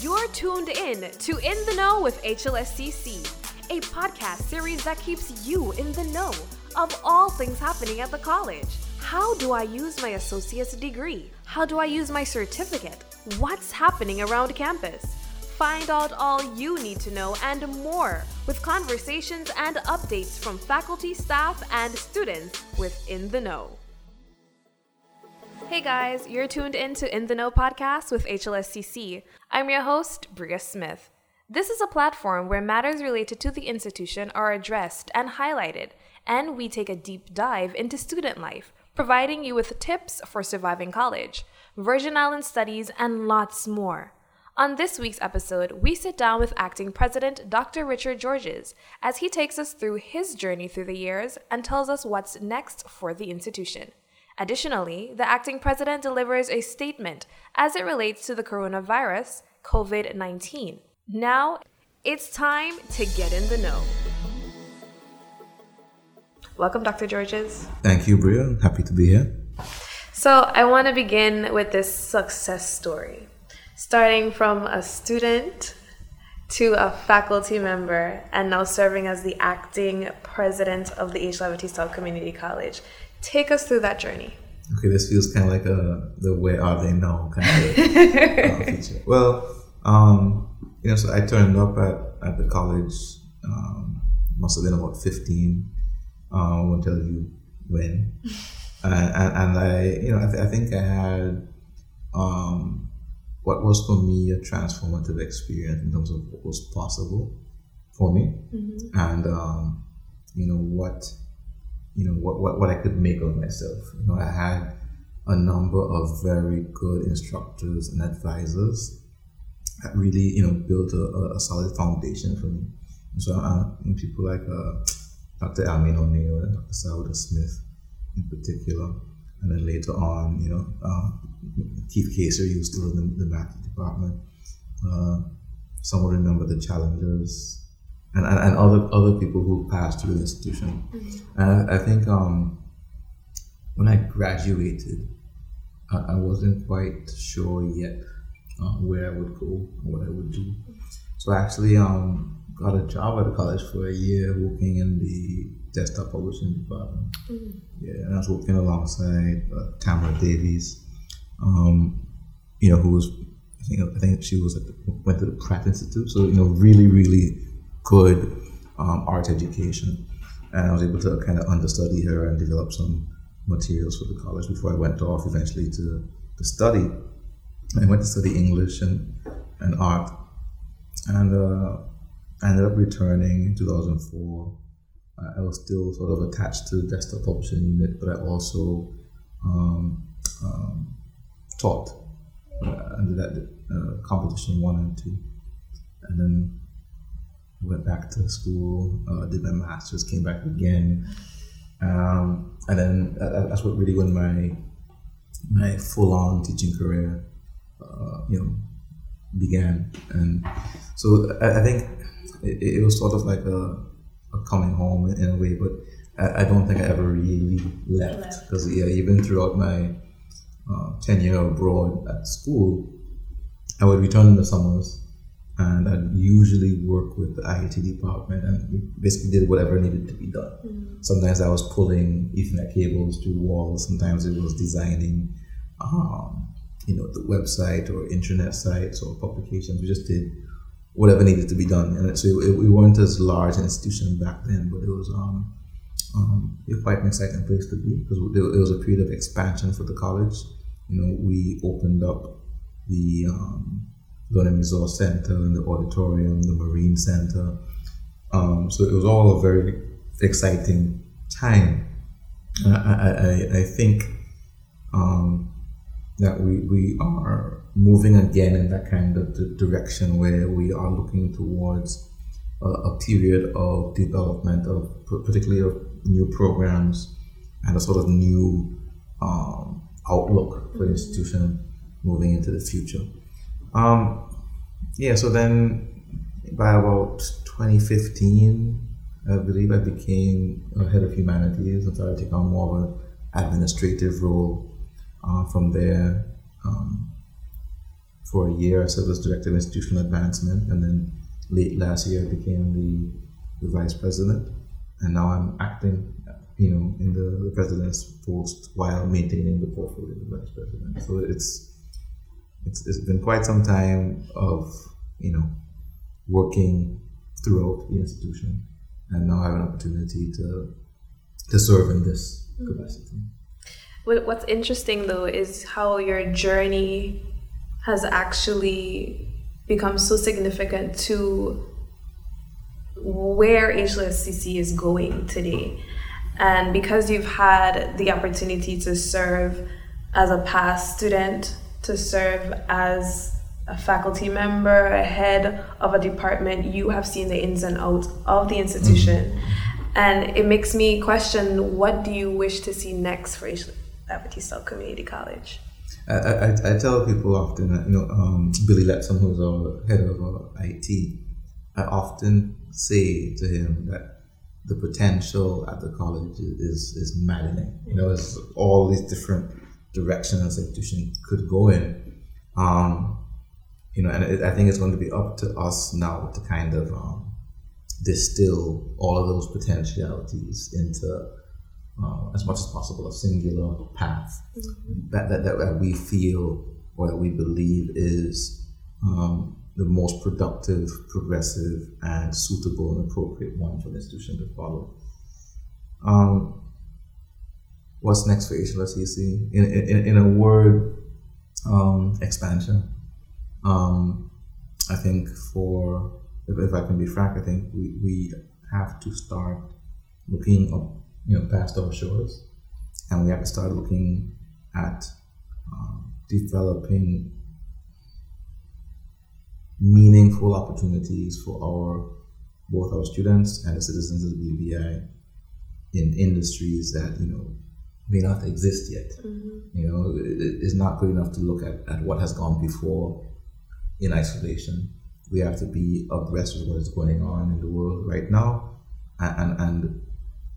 You're tuned in to In the Know with HLSCC, a podcast series that keeps you in the know of all things happening at the college. How do I use my associate's degree? How do I use my certificate? What's happening around campus? Find out all you need to know and more with conversations and updates from faculty, staff, and students within the know. Hey guys, you're tuned in to In the Know podcast with HLSCC. I'm your host, Bria Smith. This is a platform where matters related to the institution are addressed and highlighted, and we take a deep dive into student life, providing you with tips for surviving college, Virgin Island studies, and lots more. On this week's episode, we sit down with acting president Dr. Richard Georges as he takes us through his journey through the years and tells us what's next for the institution. Additionally, the acting president delivers a statement as it relates to the coronavirus, COVID 19. Now, it's time to get in the know. Welcome, Dr. Georges. Thank you, Bria. Happy to be here. So, I want to begin with this success story, starting from a student to a faculty member and now serving as the acting president of the H. Lavity Stoutt Community College. Take us through that journey. Okay, this feels kind of like a the where are they now kind of uh, feature. Well, um, you know, so I turned up at, at the college. Um, must have been about fifteen. Uh, I won't tell you when. and, and, and, I, you know, I, th- I think I had um, what was for me a transformative experience in terms of what was possible for me, mm-hmm. and um, you know what you know what, what, what I could make of myself. You know, I had a number of very good instructors and advisors that really you know built a, a solid foundation for me. And so uh, people like uh, Dr. Almin O'Neill and Dr. Sauda Smith in particular, and then later on, you know, uh, Keith Kaser, was still in the, the math department. Uh, some will remember the challengers and, and, and other other people who passed through the institution. Mm-hmm. And I, I think um, when I graduated, I, I, wasn't quite sure yet uh, where I would go or what I would do. So I actually um, got a job at the college for a year working in the desktop publishing department. Mm-hmm. Yeah, and I was working alongside uh, Tamara Davies, um, you know, who was I think I think she was at the, went to the Pratt Institute. So you know, really, really good um, art education. And I was able to kind of understudy her and develop some materials for the college before I went off eventually to, to study. I went to study English and, and art. And uh, ended up returning in 2004. I was still sort of attached to the desktop publishing unit, but I also um, um, taught uh, under that uh, composition one and two. And then went back to school, uh, did my master's, came back again, um, and then that, that's what really when my my full on teaching career, uh, you know, began. And so I, I think it, it, was sort of like a, a coming home in, in, a way, but I, I, don't think I ever really left. Because yeah, even throughout my uh, tenure abroad at school, I would return in the summers and I'd usually work with the IET department and we basically did whatever needed to be done. Mm-hmm. Sometimes I was pulling Ethernet cables through walls. Sometimes it was designing, um, you know, the website or internet sites or publications. We just did whatever needed to be done. And so it, we weren't as large an institution back then, but it was um, um, quite an exciting place to be because it was a period of expansion for the college. You know, we opened up the um, Learning Resource Center and the auditorium, the Marine Center. Um, so it was all a very exciting time. I, I, I think um, that we, we are moving again in that kind of direction where we are looking towards a, a period of development of particularly of new programs and a sort of new um, outlook for the institution moving into the future. Um, yeah, so then by about 2015, I believe I became head of humanities and started taking on more of an administrative role. Uh, from there, um, for a year. I served as director of institutional advancement, and then late last year I became the, the vice president, and now I'm acting, you know, in the, the president's post while maintaining the portfolio of the vice president. So it's it's, it's been quite some time of you know working throughout the institution, and now I have an opportunity to to serve in this mm-hmm. capacity. What's interesting though is how your journey has actually become so significant to where HLSCC is going today. And because you've had the opportunity to serve as a past student, to serve as a faculty member, a head of a department, you have seen the ins and outs of the institution. Mm-hmm. And it makes me question what do you wish to see next for Stoutt Community College? I, I, I, tell people often that, you know, um, Billy Lepson, who's our head of our IT, I often say to him that the potential at the college is, is maddening. You know, it's all these different directions institution could go in. Um, you know, and it, I think it's going to be up to us now to kind of um, distill all of those potentialities into uh, as much as possible a singular path mm-hmm. that, that, that we feel or that we believe is um, the most productive, progressive, and suitable and appropriate one for the institution to follow. Um, what's next for HLSCC? In, in, in a word, um, expansion. Um, I think for, if, if, I can be frank, I think we, we have to start looking up, you know, past our shores, and we have to start looking at um, developing meaningful opportunities for our both our students and the citizens of the BVI in industries that you know may not exist yet. Mm-hmm. You know, it, it's not good enough to look at, at what has gone before in isolation. We have to be abreast with what is going on in the world right now and, and, and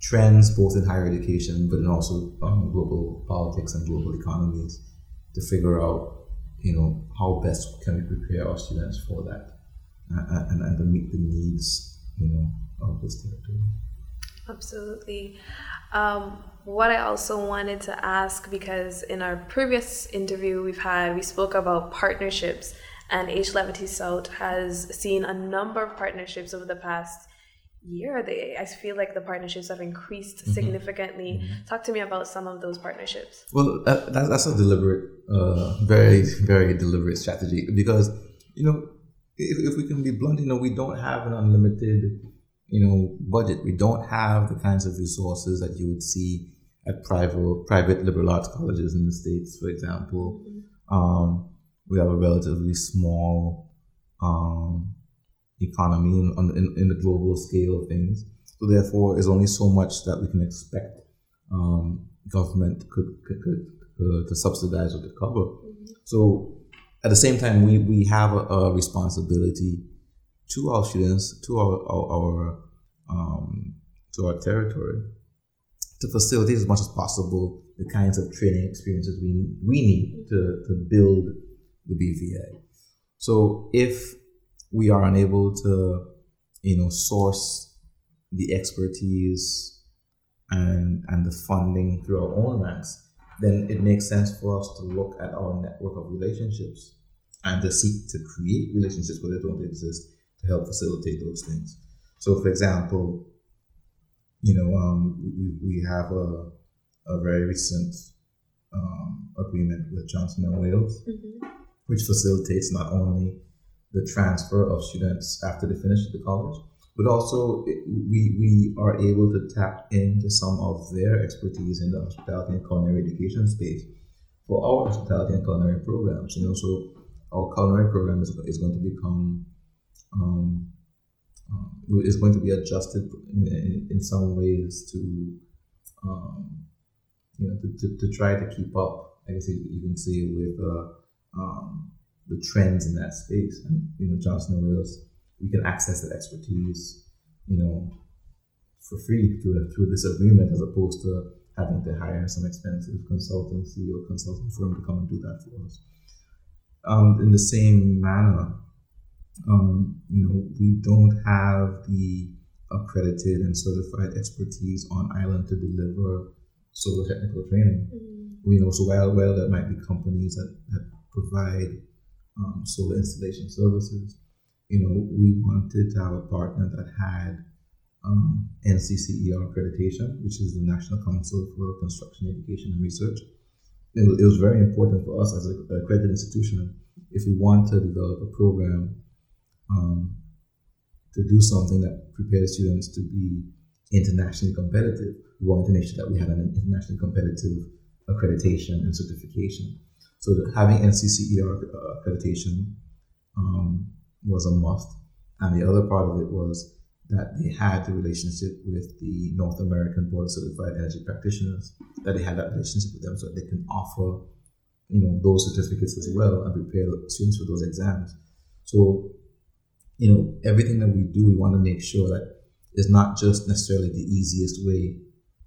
trends both in higher education but also um, global politics and global economies to figure out, you know, how best can we prepare our students for that and, and to meet the needs, you know, of this territory. Absolutely. Um, what I also wanted to ask, because in our previous interview we've had, we spoke about partnerships, and H. Lavity Stoutt has seen a number of partnerships over the past year. They, I feel like the partnerships have increased mm-hmm. significantly. Mm-hmm. Talk to me about some of those partnerships. Well, that, that's a deliberate, uh, very, very deliberate strategy because, you know, if, if we can be blunt, you know, we don't have an unlimited you know, budget. We don't have the kinds of resources that you would see at private private liberal arts colleges in the states, for example. Um, we have a relatively small um, economy in, in, in, the global scale of things. So therefore, there's only so much that we can expect um, government could, could, could uh, to subsidize or to cover. Mm-hmm. So at the same time, we, we have a, a responsibility to our students, to our, our, our um, to our territory, to facilitate as much as possible the kinds of training experiences we, we need to, to build the BVI. So if we are unable to, you know, source the expertise and and the funding through our own ranks, then it makes sense for us to look at our network of relationships and to seek to create relationships where they don't exist to help facilitate those things. So, for example, you know, um, we, have a, a very recent um, agreement with Johnson and Wales, mm-hmm. which facilitates not only the transfer of students after they finish the college, but also we, we are able to tap into some of their expertise in the hospitality and culinary education space for our hospitality and culinary programs. You know, so our culinary program is, is going to become um, um, is going to be adjusted in, in, some ways to um, you know to, to, to, try to keep up I guess you can see with uh, um, the trends in that space. And you know Johnson Wales we can access that expertise you know for free through, through this agreement as opposed to having to hire some expensive consultancy or consulting firm to come and do that for us. Um, in the same manner, um, you know, we don't have the accredited and certified expertise on island to deliver solar technical training. Mm-hmm. You know, so while, while there might be companies that, that provide um, solar installation services, you know, we wanted to have a partner that had um, NCCER accreditation, which is the National Council for Construction Education and Research. It was, it was very important for us as an accredited institution if we want to develop a program um, to do something that prepares students to be internationally competitive. We wanted to make sure that we had an internationally competitive accreditation and certification. So having NCCER uh, accreditation um, was a must. And the other part of it was that they had the relationship with the North American Board of Certified Energy Practitioners, that they had that relationship with them so that they can offer, you know, those certificates as well and prepare students for those exams. So, you know, everything that we do, we want to make sure that it's not just necessarily the easiest way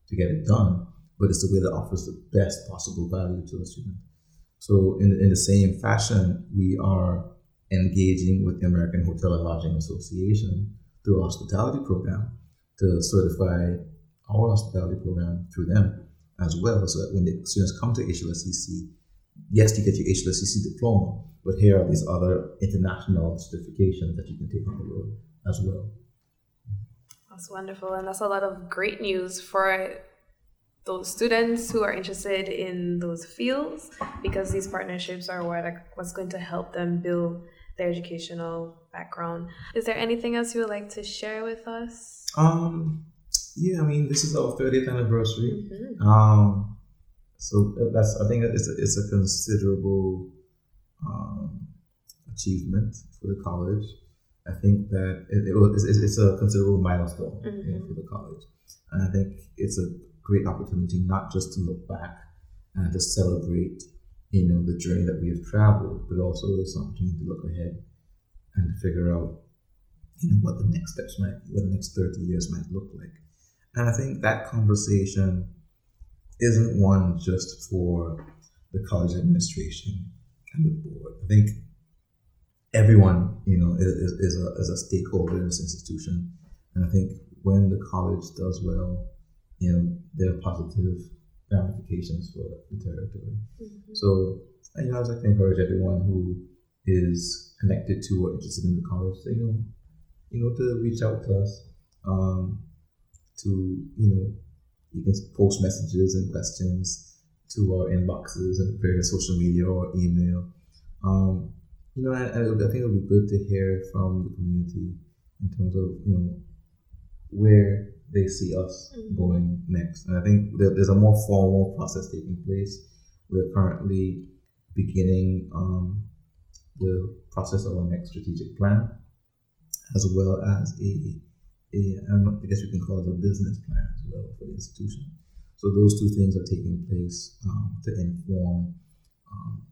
to get it done, but it's the way that offers the best possible value to the student. So, in, in the same fashion, we are engaging with the American Hotel and Lodging Association through our hospitality program to certify our hospitality program through them as well, so that when the students come to HLSCC, yes, you get your HLSCC diploma, but here are these other international certifications that you can take on the road as well. That's wonderful, and that's a lot of great news for those students who are interested in those fields because these partnerships are what what's going to help them build their educational background. Is there anything else you would like to share with us? Um, yeah, I mean, this is our 30th anniversary. Mm-hmm. Um, so that's I think it's a, it's a considerable um, achievement for the college. I think that it, it was, it's, it's, a considerable milestone mm-hmm. you know, for the college, and I think it's a great opportunity not just to look back and to celebrate you know, the journey that we have traveled, but also this opportunity to look ahead and figure out, you know, what the next steps might, what the next 30 years might look like. And I think that conversation isn't one just for the college administration and the board. I think everyone, you know, is, is, a, is a stakeholder in this institution. And I think when the college does well, you know, there are positive ramifications for the territory. Mm-hmm. So, you know, I would like to encourage everyone who is connected to or interested in the college, to, you know, you know, to reach out to us. Um, to you know, you can post messages and questions to our inboxes and various social media or email. Um, you know, I, I think it would be good to hear from the community in terms of you know where they see us mm-hmm. going next. And I think there's a more formal process taking place. We're currently beginning um, the process of our next strategic plan, as well as a, a I guess you can call it a business plan as well for the institution. So those two things are taking place um, to inform um,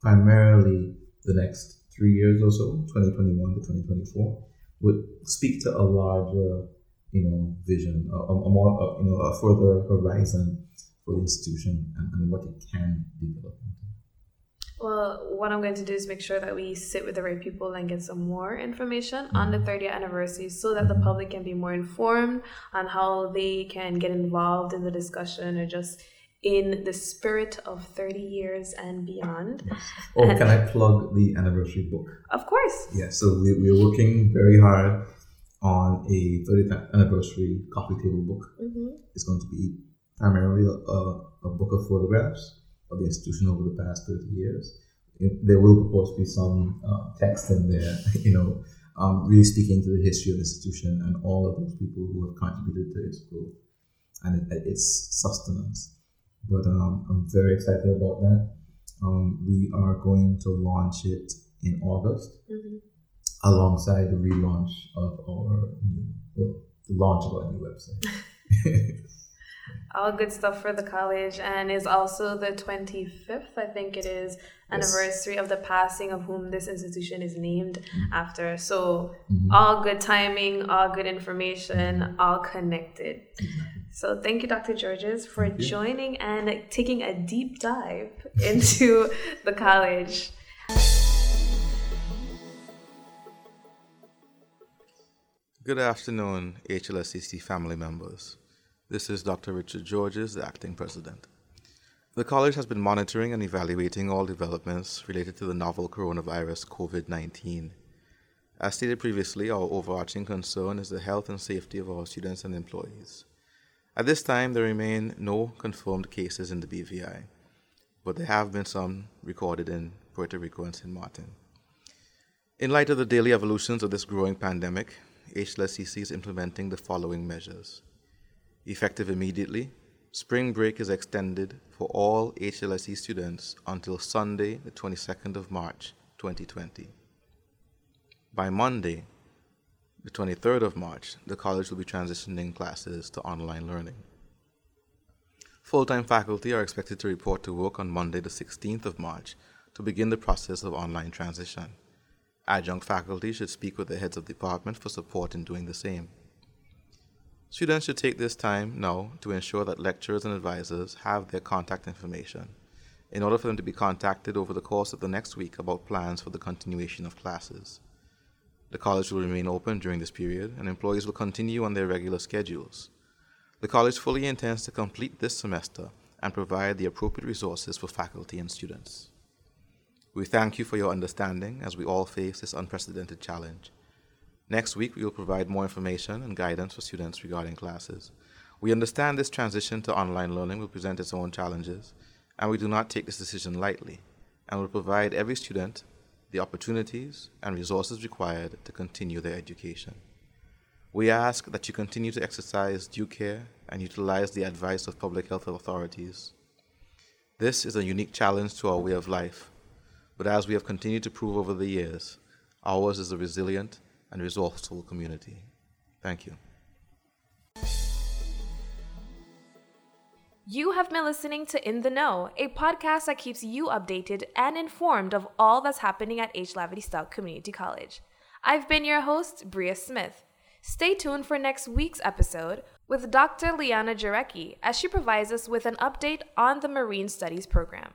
primarily the next three years or so, 2021 to 2024, would speak to a larger you know, vision, a, a more, a, you know, a further horizon for the institution and, and what it can develop into. Well, what I'm going to do is make sure that we sit with the right people and get some more information on the 30th mm-hmm. anniversary so that the public can be more informed on how they can get involved in the discussion or just in the spirit of 30 years and beyond. Oh, and can I plug the anniversary book? Of course. Yeah, so we, we're working very hard on a 30th anniversary coffee table book. Mm-hmm. It's going to be primarily a, a, book of photographs of the institution over the past 30 years. There will, of course, be some uh, text in there, you know, um, really speaking to the history of the institution and all of those people who have contributed to its growth and it, its sustenance. But um, I'm very excited about that. Um, we are going to launch it in August. Mm-hmm alongside the relaunch of our new, well, the launch of our new website. all good stuff for the college and is also the 25th i think it is anniversary yes. of the passing of whom this institution is named mm-hmm. after. So mm-hmm. all good timing all good information mm-hmm. all connected. So thank you dr georges for joining and taking a deep dive into the college. Good afternoon, HLSCC family members. This is Dr. Richard Georges, the acting president. The college has been monitoring and evaluating all developments related to the novel coronavirus COVID 19. As stated previously, our overarching concern is the health and safety of our students and employees. At this time, there remain no confirmed cases in the BVI, but there have been some recorded in Puerto Rico and St. Martin. In light of the daily evolutions of this growing pandemic, HLSCC is implementing the following measures. Effective immediately, spring break is extended for all HLSE students until Sunday, the 22nd of March, 2020. By Monday, the 23rd of March, the college will be transitioning classes to online learning. Full time faculty are expected to report to work on Monday, the 16th of March, to begin the process of online transition. Adjunct faculty should speak with the heads of department for support in doing the same. Students should take this time now to ensure that lecturers and advisors have their contact information in order for them to be contacted over the course of the next week about plans for the continuation of classes. The college will remain open during this period, and employees will continue on their regular schedules. The college fully intends to complete this semester and provide the appropriate resources for faculty and students. We thank you for your understanding as we all face this unprecedented challenge. Next week, we will provide more information and guidance for students regarding classes. We understand this transition to online learning will present its own challenges, and we do not take this decision lightly, and will provide every student the opportunities and resources required to continue their education. We ask that you continue to exercise due care and utilize the advice of public health authorities. This is a unique challenge to our way of life but as we have continued to prove over the years, ours is a resilient and resourceful community. Thank you. You have been listening to In the Know, a podcast that keeps you updated and informed of all that's happening at H. Lavity Stoutt Community College. I've been your host, Bria Smith. Stay tuned for next week's episode with Dr. Liana Jarecki as she provides us with an update on the Marine Studies program.